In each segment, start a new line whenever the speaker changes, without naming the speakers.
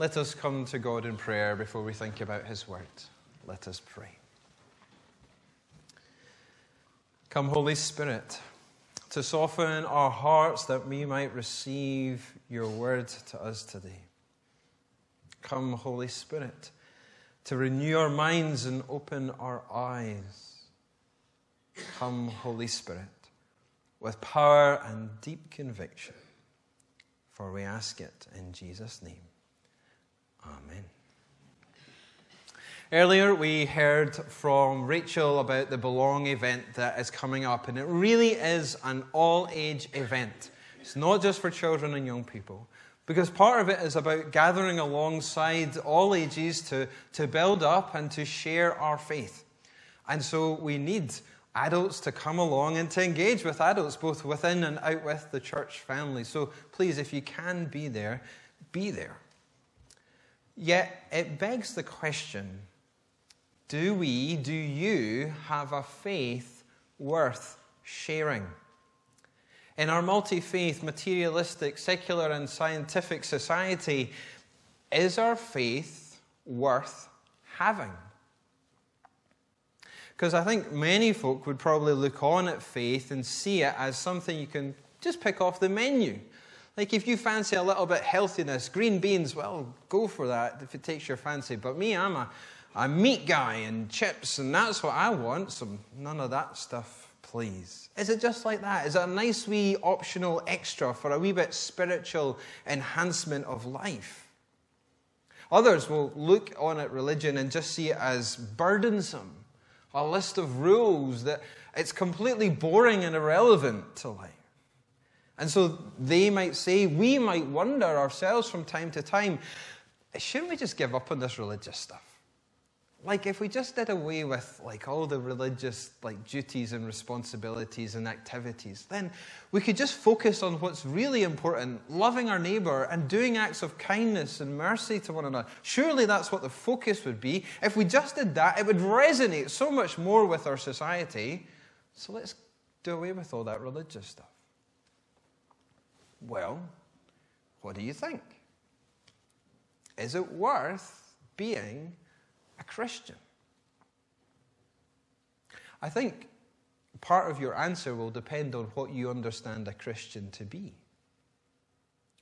Let us come to God in prayer before we think about His word. Let us pray. Come, Holy Spirit, to soften our hearts that we might receive your word to us today. Come, Holy Spirit, to renew our minds and open our eyes. Come, Holy Spirit, with power and deep conviction. For we ask it in Jesus' name. Amen. Earlier, we heard from Rachel about the Belong event that is coming up, and it really is an all age event. It's not just for children and young people, because part of it is about gathering alongside all ages to, to build up and to share our faith. And so we need adults to come along and to engage with adults, both within and out with the church family. So please, if you can be there, be there. Yet it begs the question do we, do you have a faith worth sharing? In our multi faith, materialistic, secular, and scientific society, is our faith worth having? Because I think many folk would probably look on at faith and see it as something you can just pick off the menu. Like if you fancy a little bit healthiness, green beans, well, go for that if it takes your fancy. But me, I'm a, a meat guy and chips, and that's what I want. So none of that stuff, please. Is it just like that? Is it a nice wee optional extra for a wee bit spiritual enhancement of life? Others will look on at religion and just see it as burdensome a list of rules that it's completely boring and irrelevant to life. And so they might say, we might wonder ourselves from time to time, shouldn't we just give up on this religious stuff? like if we just did away with like all the religious like duties and responsibilities and activities then we could just focus on what's really important loving our neighbor and doing acts of kindness and mercy to one another. Surely that's what the focus would be. If we just did that it would resonate so much more with our society. So let's do away with all that religious stuff well what do you think is it worth being a Christian? I think part of your answer will depend on what you understand a Christian to be.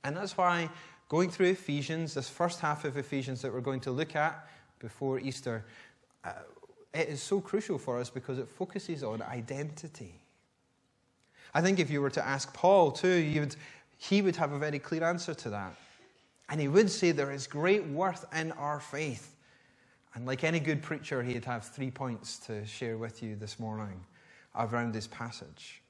And that's why going through Ephesians, this first half of Ephesians that we're going to look at before Easter, uh, it is so crucial for us because it focuses on identity. I think if you were to ask Paul too, you would, he would have a very clear answer to that. And he would say there is great worth in our faith. And like any good preacher, he'd have three points to share with you this morning around this passage.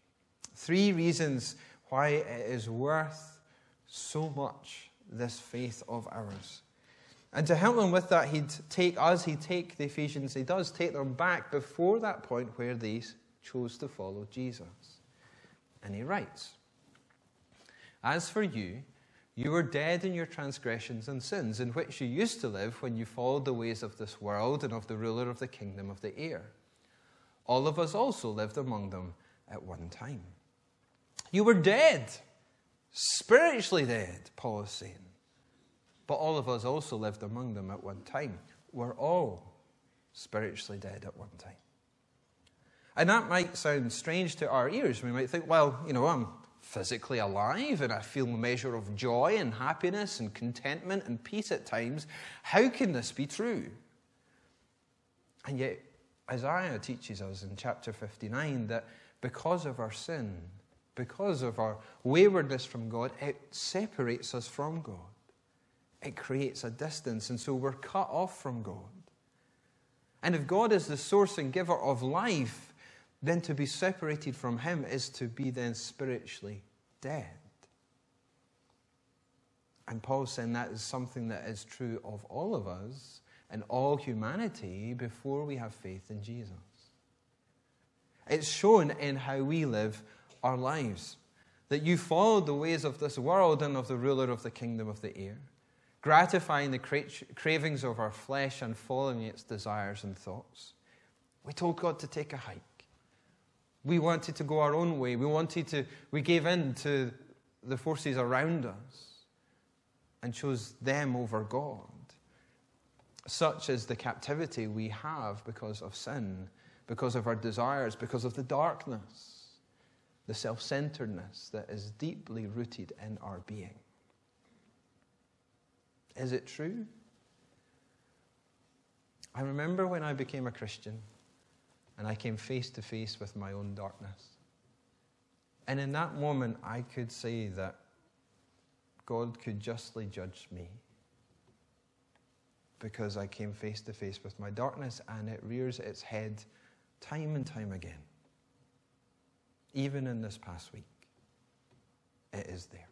Three reasons why it is worth so much, this faith of ours. And to help them with that, he'd take us, he'd take the Ephesians, he does take them back before that point where they chose to follow Jesus. And he writes As for you, you were dead in your transgressions and sins, in which you used to live when you followed the ways of this world and of the ruler of the kingdom of the air. All of us also lived among them at one time. You were dead, spiritually dead, Paul is saying. But all of us also lived among them at one time. We're all spiritually dead at one time. And that might sound strange to our ears. We might think, well, you know, I'm physically alive and I feel a measure of joy and happiness and contentment and peace at times. How can this be true? And yet, Isaiah teaches us in chapter 59 that because of our sin, because of our waywardness from God, it separates us from God. It creates a distance, and so we're cut off from God. And if God is the source and giver of life, then to be separated from Him is to be then spiritually dead. And Paul's saying that is something that is true of all of us and all humanity before we have faith in Jesus. It's shown in how we live our lives. That you followed the ways of this world and of the ruler of the kingdom of the air, gratifying the cravings of our flesh and following its desires and thoughts. We told God to take a hike. We wanted to go our own way. We wanted to, we gave in to the forces around us. and chose them over God. Such is the captivity we have because of sin, because of our desires, because of the darkness, the self centeredness that is deeply rooted in our being. Is it true? I remember when I became a Christian and I came face to face with my own darkness. And in that moment, I could say that God could justly judge me because I came face to face with my darkness and it rears its head time and time again. Even in this past week, it is there.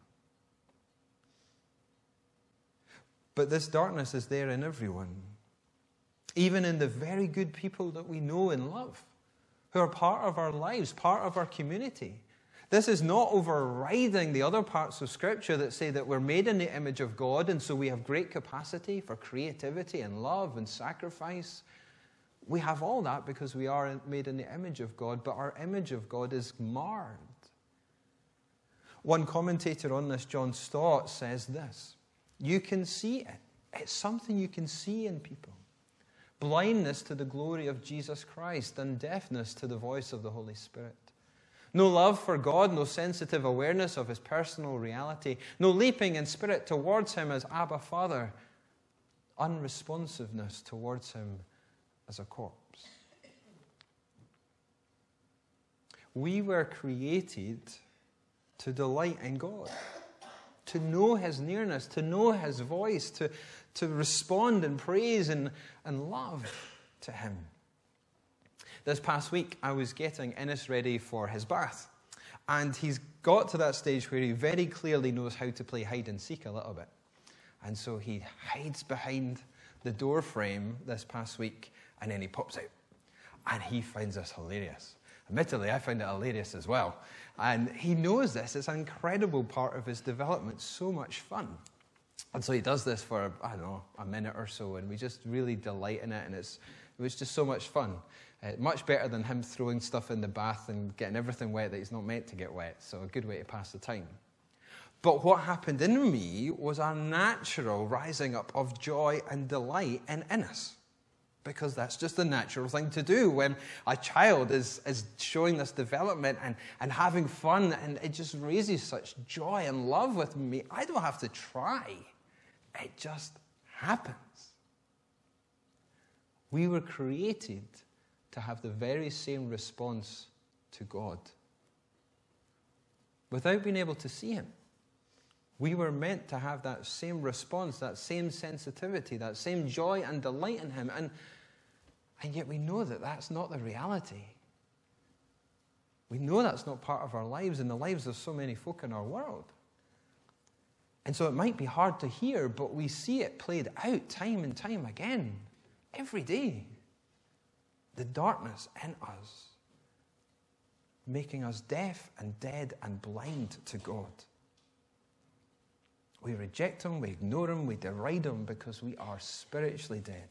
But this darkness is there in everyone, even in the very good people that we know and love, who are part of our lives, part of our community. This is not overriding the other parts of Scripture that say that we're made in the image of God and so we have great capacity for creativity and love and sacrifice. We have all that because we are made in the image of God, but our image of God is marred. One commentator on this, John Stott, says this You can see it, it's something you can see in people blindness to the glory of Jesus Christ and deafness to the voice of the Holy Spirit. No love for God, no sensitive awareness of his personal reality, no leaping in spirit towards him as Abba Father, unresponsiveness towards him as a corpse. We were created to delight in God, to know his nearness, to know his voice, to, to respond in praise and, and love to him. This past week, I was getting Innes ready for his bath. And he's got to that stage where he very clearly knows how to play hide and seek a little bit. And so he hides behind the door frame this past week, and then he pops out. And he finds this hilarious. Admittedly, I find it hilarious as well. And he knows this. It's an incredible part of his development. So much fun. And so he does this for, I don't know, a minute or so, and we just really delight in it, and it's, it was just so much fun. Uh, much better than him throwing stuff in the bath and getting everything wet that he's not meant to get wet. So, a good way to pass the time. But what happened in me was a natural rising up of joy and delight in Innes. Because that's just a natural thing to do when a child is, is showing this development and, and having fun, and it just raises such joy and love with me. I don't have to try, it just happens. We were created to have the very same response to God without being able to see Him. We were meant to have that same response, that same sensitivity, that same joy and delight in Him. And, and yet we know that that's not the reality. We know that's not part of our lives and the lives of so many folk in our world. And so it might be hard to hear, but we see it played out time and time again, every day the darkness in us, making us deaf and dead and blind to God. We reject Him, we ignore Him, we deride Him because we are spiritually dead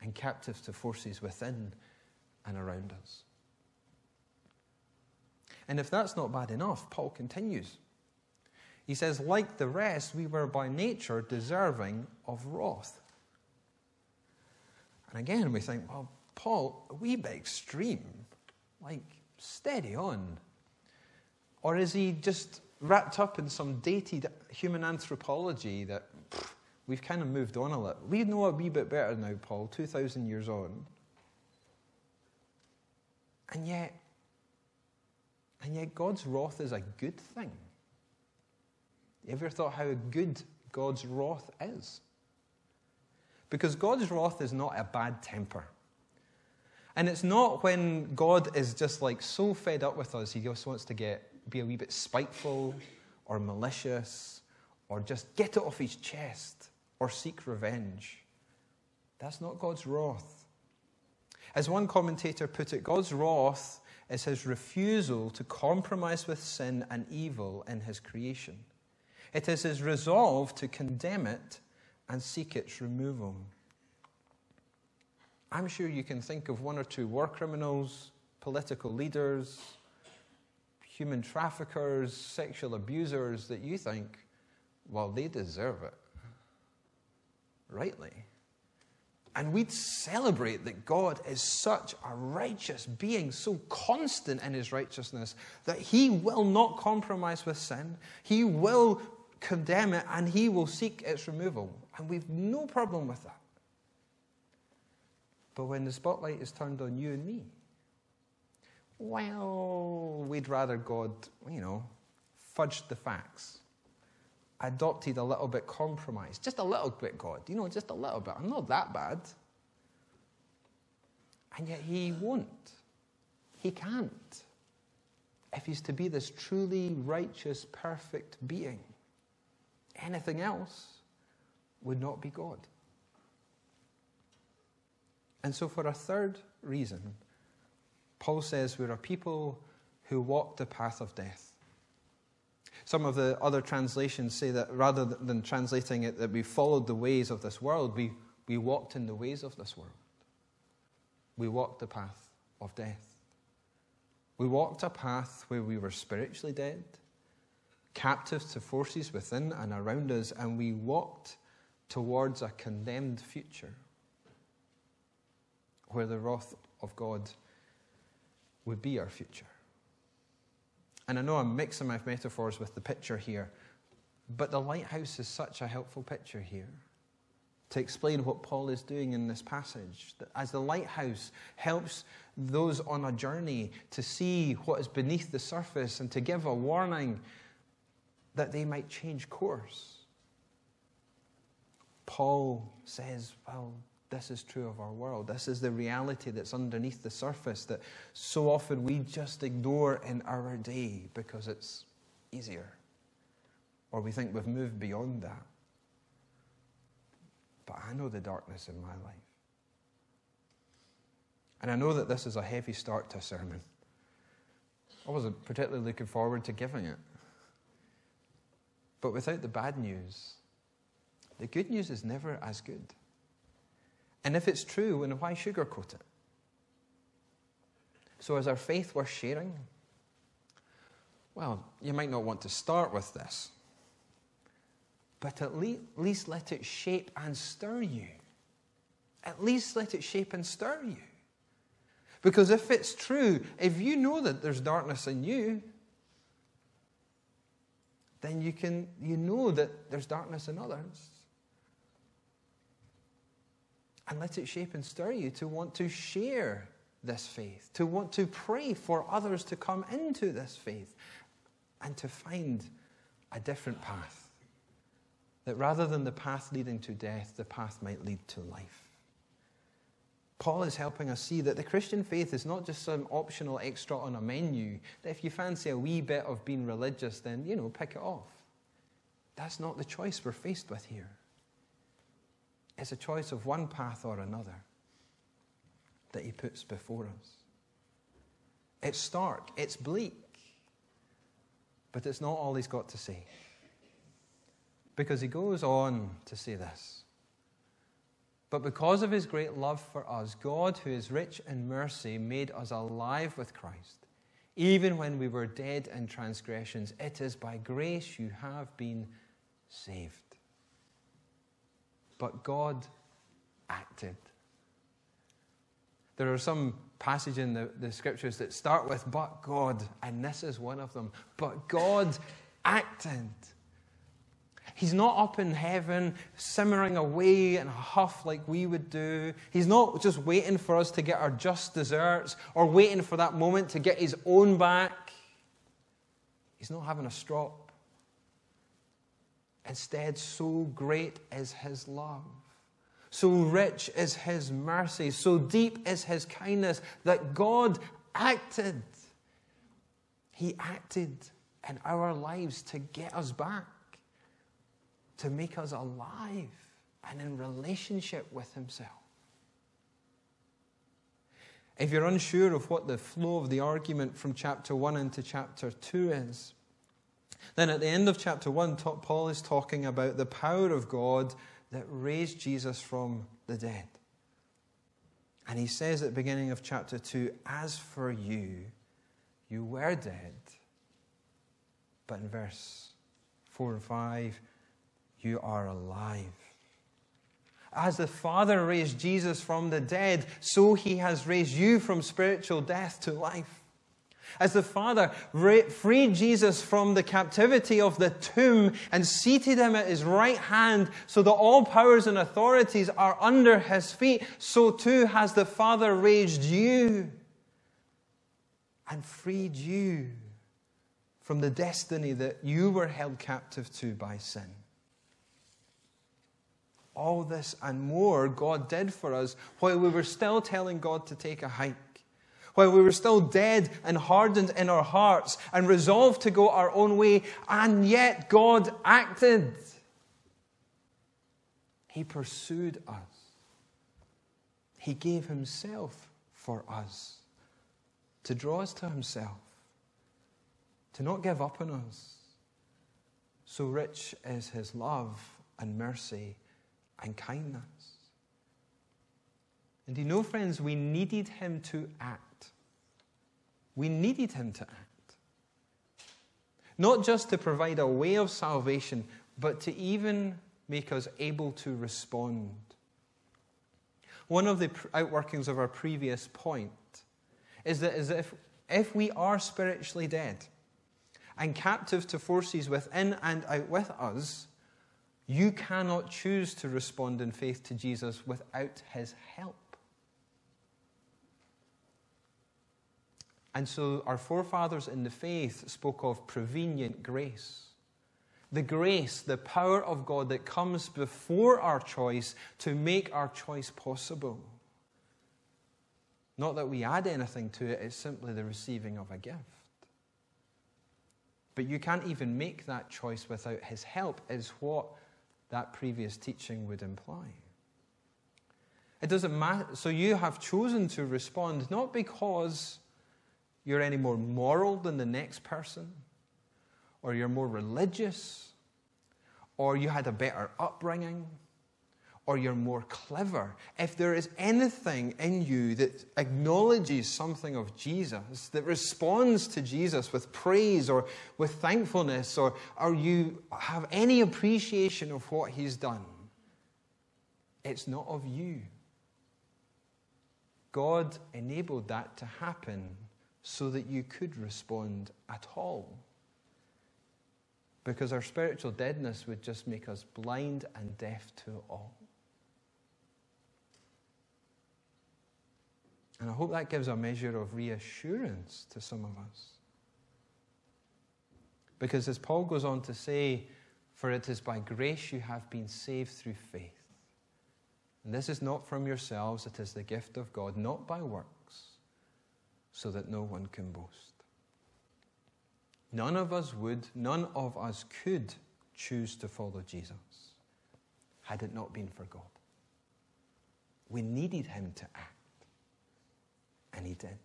and captive to forces within and around us. And if that's not bad enough, Paul continues. He says, like the rest, we were by nature deserving of wrath. And again, we think, well, Paul a wee bit extreme? Like, steady on. Or is he just wrapped up in some dated human anthropology that pff, we've kind of moved on a little? We know a wee bit better now, Paul, 2,000 years on. And yet, and yet God's wrath is a good thing. You ever thought how good God's wrath is? Because God's wrath is not a bad temper. And it's not when God is just like so fed up with us, he just wants to get be a wee bit spiteful or malicious or just get it off his chest or seek revenge. That's not God's wrath. As one commentator put it, God's wrath is his refusal to compromise with sin and evil in his creation. It is his resolve to condemn it and seek its removal. I'm sure you can think of one or two war criminals, political leaders, human traffickers, sexual abusers that you think well, they deserve it. Rightly. And we'd celebrate that God is such a righteous being, so constant in his righteousness, that he will not compromise with sin. He will condemn it and he will seek its removal. And we've no problem with that. But when the spotlight is turned on you and me, well, we'd rather God, you know, fudged the facts, adopted a little bit compromise, just a little bit, God, you know, just a little bit. I'm not that bad. And yet He won't. He can't. If He's to be this truly righteous, perfect being, anything else would not be God. And so, for a third reason, Paul says we're a people who walk the path of death. Some of the other translations say that rather than translating it that we followed the ways of this world, we, we walked in the ways of this world. We walked the path of death. We walked a path where we were spiritually dead, captive to forces within and around us, and we walked towards a condemned future where the wrath of God would be our future. And I know I'm mixing my metaphors with the picture here, but the lighthouse is such a helpful picture here to explain what Paul is doing in this passage. As the lighthouse helps those on a journey to see what is beneath the surface and to give a warning that they might change course. Paul says, Well, this is true of our world. This is the reality that's underneath the surface that so often we just ignore in our day because it's easier. Or we think we've moved beyond that. But I know the darkness in my life. And I know that this is a heavy start to a sermon. I wasn't particularly looking forward to giving it. But without the bad news, the good news is never as good. And if it's true, then why sugarcoat it? So, is our faith worth sharing? Well, you might not want to start with this, but at least let it shape and stir you. At least let it shape and stir you. Because if it's true, if you know that there's darkness in you, then you can you know that there's darkness in others and let it shape and stir you to want to share this faith, to want to pray for others to come into this faith, and to find a different path. That rather than the path leading to death, the path might lead to life. Paul is helping us see that the Christian faith is not just some optional extra on a menu, that if you fancy a wee bit of being religious, then, you know, pick it off. That's not the choice we're faced with here. It's a choice of one path or another that he puts before us. It's stark, it's bleak, but it's not all he's got to say. Because he goes on to say this. But because of his great love for us, God, who is rich in mercy, made us alive with Christ. Even when we were dead in transgressions, it is by grace you have been saved. But God acted. There are some passages in the, the scriptures that start with, but God, and this is one of them. But God acted. He's not up in heaven simmering away in a huff like we would do. He's not just waiting for us to get our just desserts or waiting for that moment to get his own back. He's not having a strop. Instead, so great is his love. So rich is his mercy. So deep is his kindness that God acted. He acted in our lives to get us back, to make us alive and in relationship with himself. If you're unsure of what the flow of the argument from chapter 1 into chapter 2 is, then at the end of chapter 1, Paul is talking about the power of God that raised Jesus from the dead. And he says at the beginning of chapter 2 As for you, you were dead. But in verse 4 and 5, you are alive. As the Father raised Jesus from the dead, so he has raised you from spiritual death to life. As the Father freed Jesus from the captivity of the tomb and seated him at his right hand so that all powers and authorities are under his feet, so too has the Father raised you and freed you from the destiny that you were held captive to by sin. All this and more God did for us while we were still telling God to take a hike while we were still dead and hardened in our hearts and resolved to go our own way, and yet God acted. He pursued us. He gave Himself for us to draw us to Himself, to not give up on us. So rich is His love and mercy and kindness. And you know, friends, we needed Him to act. We needed him to act. Not just to provide a way of salvation, but to even make us able to respond. One of the outworkings of our previous point is that, that if, if we are spiritually dead and captive to forces within and out with us, you cannot choose to respond in faith to Jesus without his help. And so our forefathers in the faith spoke of prevenient grace. The grace, the power of God that comes before our choice to make our choice possible. Not that we add anything to it, it's simply the receiving of a gift. But you can't even make that choice without His help, is what that previous teaching would imply. It doesn't matter. So you have chosen to respond not because you're any more moral than the next person, or you're more religious, or you had a better upbringing, or you're more clever. If there is anything in you that acknowledges something of Jesus, that responds to Jesus with praise or with thankfulness, or, or you have any appreciation of what he's done, it's not of you. God enabled that to happen so that you could respond at all. Because our spiritual deadness would just make us blind and deaf to all. And I hope that gives a measure of reassurance to some of us. Because as Paul goes on to say, for it is by grace you have been saved through faith. And this is not from yourselves, it is the gift of God, not by works so that no one can boast. None of us would, none of us could choose to follow Jesus had it not been for God. We needed him to act, and he did.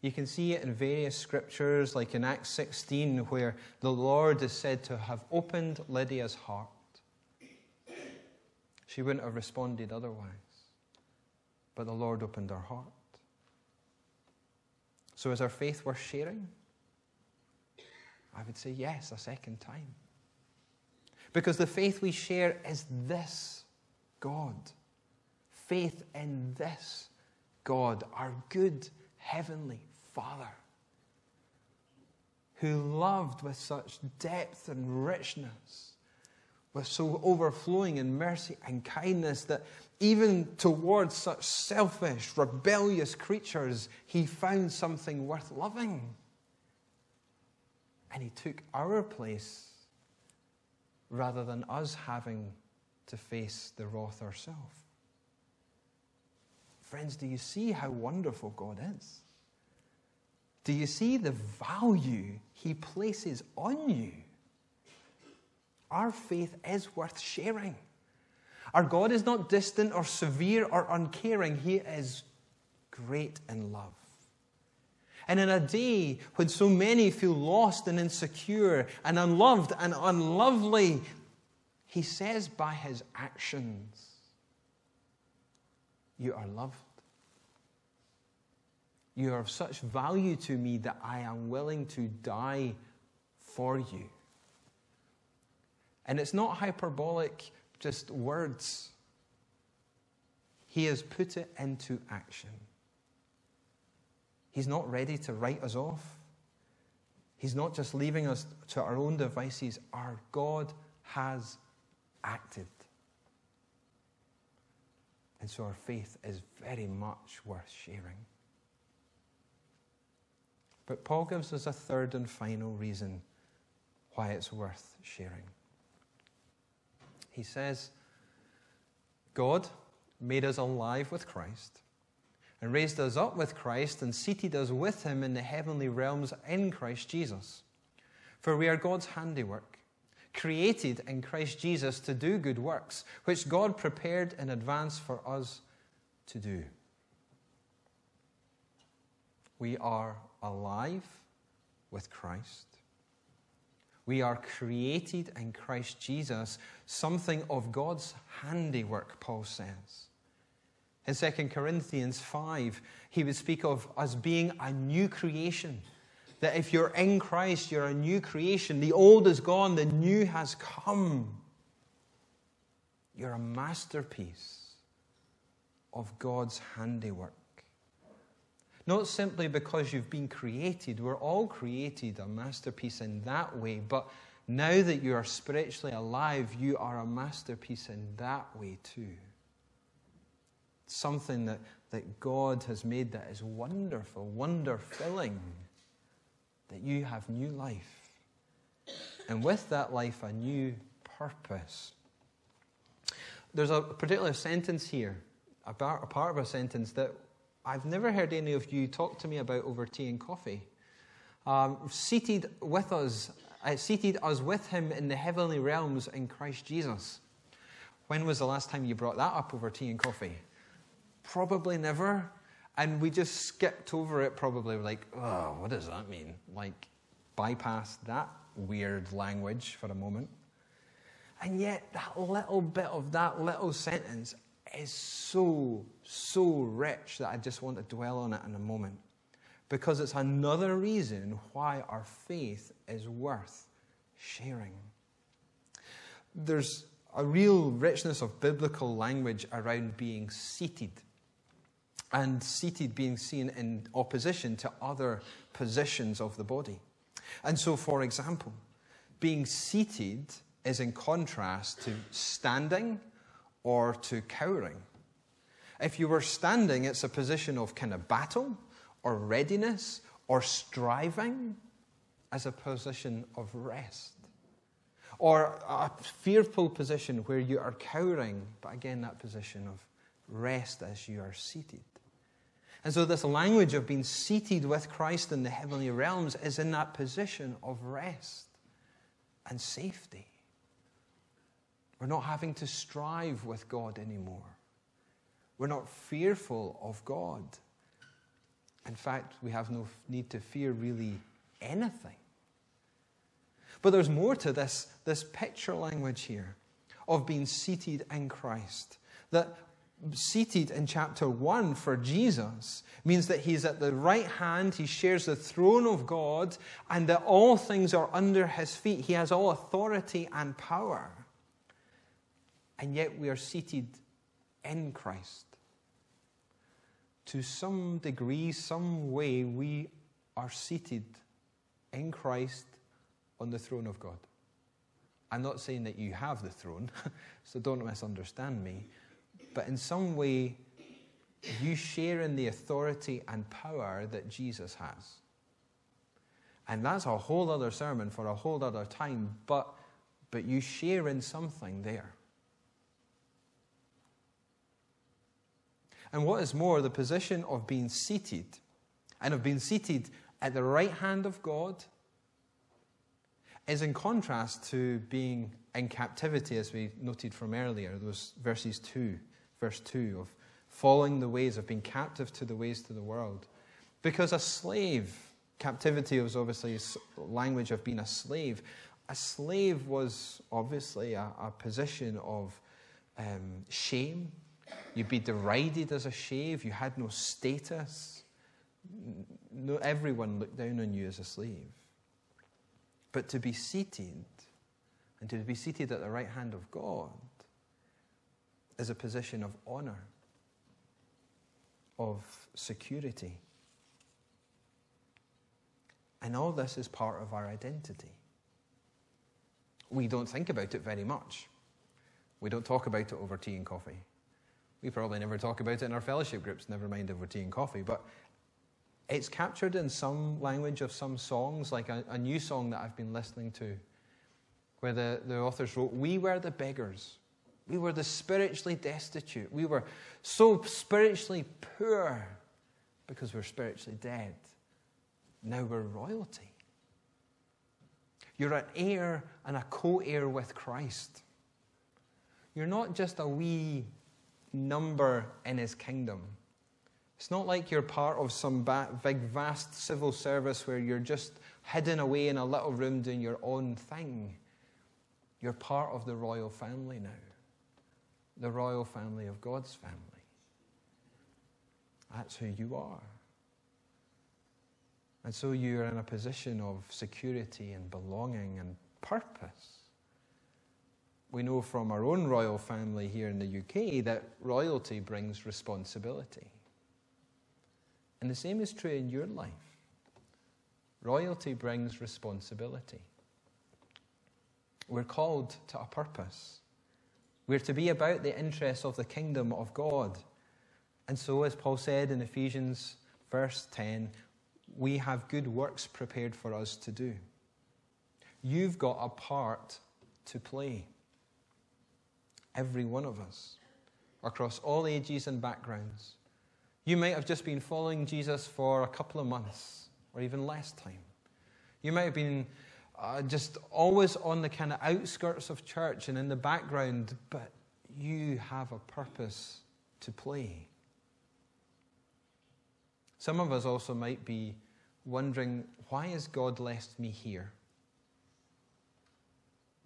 You can see it in various scriptures, like in Acts 16, where the Lord is said to have opened Lydia's heart. She wouldn't have responded otherwise, but the Lord opened her heart. So, is our faith worth sharing? I would say yes, a second time. Because the faith we share is this God. Faith in this God, our good heavenly Father, who loved with such depth and richness, was so overflowing in mercy and kindness that even towards such selfish, rebellious creatures, he found something worth loving. And he took our place rather than us having to face the wrath ourselves. Friends, do you see how wonderful God is? Do you see the value he places on you? Our faith is worth sharing. Our God is not distant or severe or uncaring, He is great in love. And in a day when so many feel lost and insecure and unloved and unlovely, He says by His actions, You are loved. You are of such value to me that I am willing to die for you. And it's not hyperbolic, just words. He has put it into action. He's not ready to write us off. He's not just leaving us to our own devices. Our God has acted. And so our faith is very much worth sharing. But Paul gives us a third and final reason why it's worth sharing. He says, God made us alive with Christ and raised us up with Christ and seated us with him in the heavenly realms in Christ Jesus. For we are God's handiwork, created in Christ Jesus to do good works, which God prepared in advance for us to do. We are alive with Christ. We are created in Christ Jesus, something of God's handiwork, Paul says. In 2 Corinthians 5, he would speak of us being a new creation. That if you're in Christ, you're a new creation. The old is gone, the new has come. You're a masterpiece of God's handiwork. Not simply because you've been created, we're all created a masterpiece in that way, but now that you are spiritually alive, you are a masterpiece in that way too something that, that God has made that is wonderful, wonder filling, that you have new life. And with that life, a new purpose. There's a particular sentence here, a part, a part of a sentence that I've never heard any of you talk to me about over tea and coffee. Um, seated with us, uh, seated us with him in the heavenly realms in Christ Jesus. When was the last time you brought that up over tea and coffee? Probably never. And we just skipped over it, probably like, oh, what does that mean? Like, bypass that weird language for a moment. And yet, that little bit of that little sentence is so, so rich that I just want to dwell on it in a moment. Because it's another reason why our faith is worth sharing. There's a real richness of biblical language around being seated and seated being seen in opposition to other positions of the body. And so, for example, being seated is in contrast to standing or to cowering. If you were standing, it's a position of kind of battle or readiness or striving as a position of rest. Or a fearful position where you are cowering, but again, that position of rest as you are seated. And so, this language of being seated with Christ in the heavenly realms is in that position of rest and safety. We're not having to strive with God anymore. We're not fearful of God. In fact, we have no need to fear really anything. But there's more to this, this picture language here of being seated in Christ. That seated in chapter 1 for Jesus means that he's at the right hand, he shares the throne of God, and that all things are under his feet. He has all authority and power. And yet we are seated in Christ. To some degree, some way, we are seated in Christ on the throne of God. I'm not saying that you have the throne, so don't misunderstand me. But in some way, you share in the authority and power that Jesus has. And that's a whole other sermon for a whole other time, but, but you share in something there. And what is more, the position of being seated and of being seated at the right hand of God is in contrast to being in captivity, as we noted from earlier, those verses 2 verse 2, of following the ways, of being captive to the ways to the world. Because a slave, captivity was obviously language of being a slave. A slave was obviously a, a position of um, shame. You'd be derided as a slave. You had no status. No, everyone looked down on you as a slave. But to be seated And to be seated at the right hand of God is a position of honor, of security. And all this is part of our identity. We don't think about it very much. We don't talk about it over tea and coffee. We probably never talk about it in our fellowship groups, never mind over tea and coffee. But it's captured in some language of some songs, like a, a new song that I've been listening to, where the, the authors wrote, We were the beggars. We were the spiritually destitute. We were so spiritually poor because we're spiritually dead. Now we're royalty. You're an heir and a co heir with Christ. You're not just a wee number in his kingdom. It's not like you're part of some big, vast civil service where you're just hidden away in a little room doing your own thing. You're part of the royal family now, the royal family of God's family. That's who you are. And so you're in a position of security and belonging and purpose. We know from our own royal family here in the UK that royalty brings responsibility. And the same is true in your life. Royalty brings responsibility. We're called to a purpose. We're to be about the interests of the kingdom of God. And so, as Paul said in Ephesians verse 10, we have good works prepared for us to do. You've got a part to play every one of us, across all ages and backgrounds. You might have just been following Jesus for a couple of months or even less time. You might have been uh, just always on the kind of outskirts of church and in the background, but you have a purpose to play. Some of us also might be wondering, why has God left me here?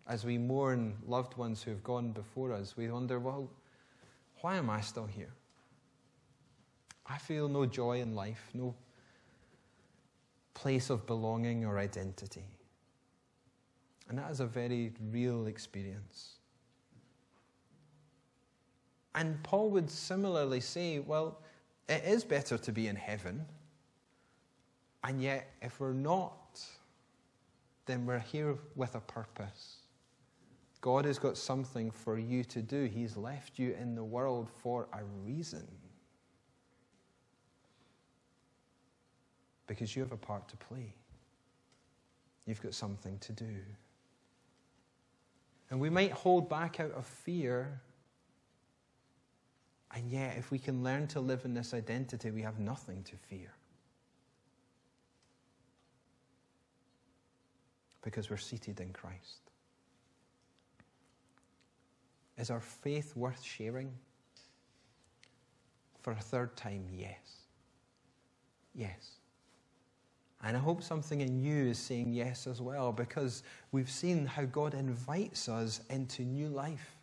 as we mourn loved ones who have gone before us, we wonder, well, why am I still here? I feel no joy in life, no place of belonging or identity. And that is a very real experience. And Paul would similarly say, well, it is better to be in heaven. And yet, if we're not, then we're here with a purpose. God has got something for you to do. He's left you in the world for a reason. Because you have a part to play. You've got something to do. And we might hold back out of fear. And yet, if we can learn to live in this identity, we have nothing to fear. Because we're seated in Christ. Is our faith worth sharing? For a third time, yes. Yes. And I hope something in you is saying yes as well, because we've seen how God invites us into new life,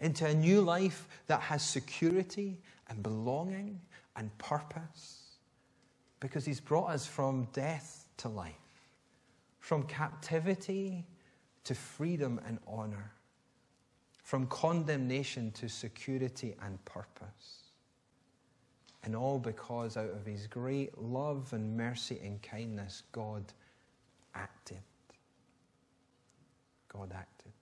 into a new life that has security and belonging and purpose, because He's brought us from death to life, from captivity to freedom and honor from condemnation to security and purpose. And all because out of his great love and mercy and kindness, God acted. God acted.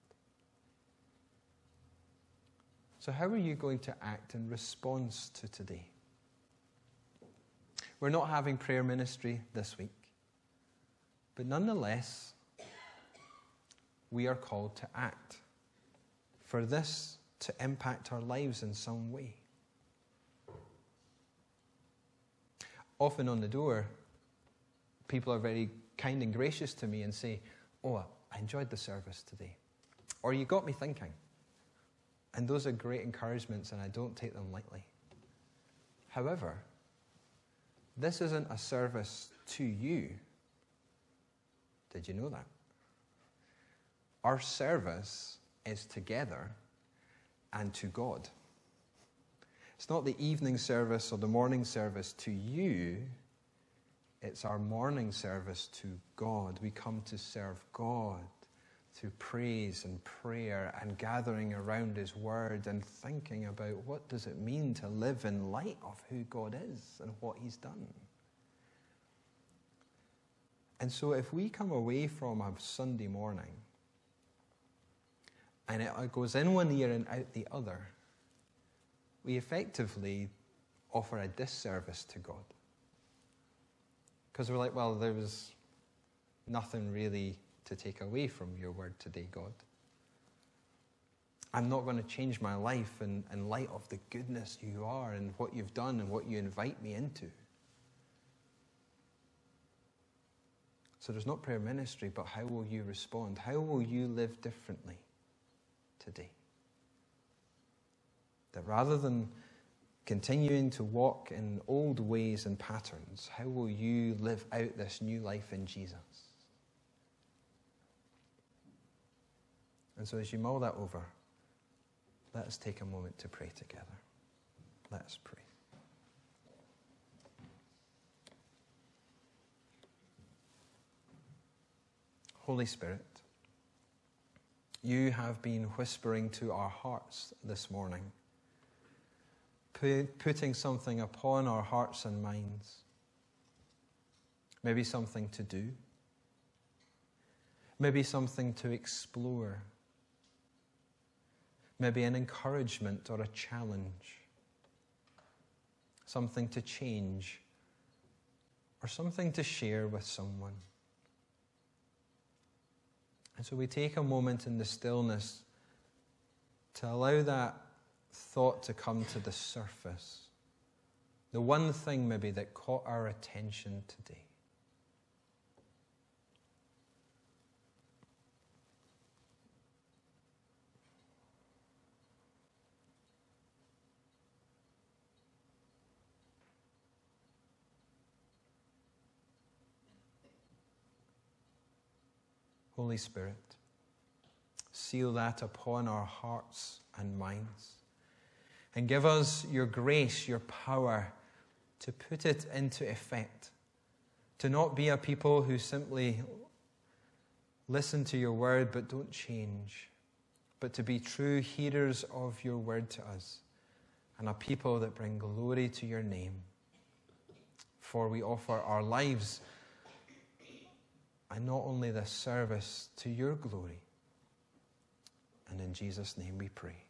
So, how are you going to act in response to today? We're not having prayer ministry this week, but nonetheless, we are called to act for this to impact our lives in some way. Often on the door, people are very kind and gracious to me and say, Oh, I enjoyed the service today. Or you got me thinking. And those are great encouragements, and I don't take them lightly. However, this isn't a service to you. Did you know that? Our service is together and to God. It's not the evening service or the morning service to you, it's our morning service to God. We come to serve God, through praise and prayer and gathering around His Word and thinking about what does it mean to live in light of who God is and what He's done. And so if we come away from a Sunday morning and it goes in one ear and out the other, we effectively offer a disservice to God. Because we're like, well, there was nothing really to take away from your word today, God. I'm not going to change my life in, in light of the goodness you are and what you've done and what you invite me into. So there's not prayer ministry, but how will you respond? How will you live differently today? That rather than continuing to walk in old ways and patterns, how will you live out this new life in Jesus? And so, as you mull that over, let us take a moment to pray together. Let us pray. Holy Spirit, you have been whispering to our hearts this morning putting something upon our hearts and minds. Maybe something to do. Maybe something to explore. Maybe an encouragement or a challenge. Something to change. Or something to share with someone. And so we take a moment in the stillness to allow that thought to come to the surface. The one thing maybe that caught our attention today. Holy Spirit, seal that upon our hearts and minds. And give us your grace, your power to put it into effect. To not be a people who simply listen to your word but don't change, but to be true hearers of your word to us and a people that bring glory to your name. For we offer our lives and not only this service to your glory. And in Jesus' name we pray.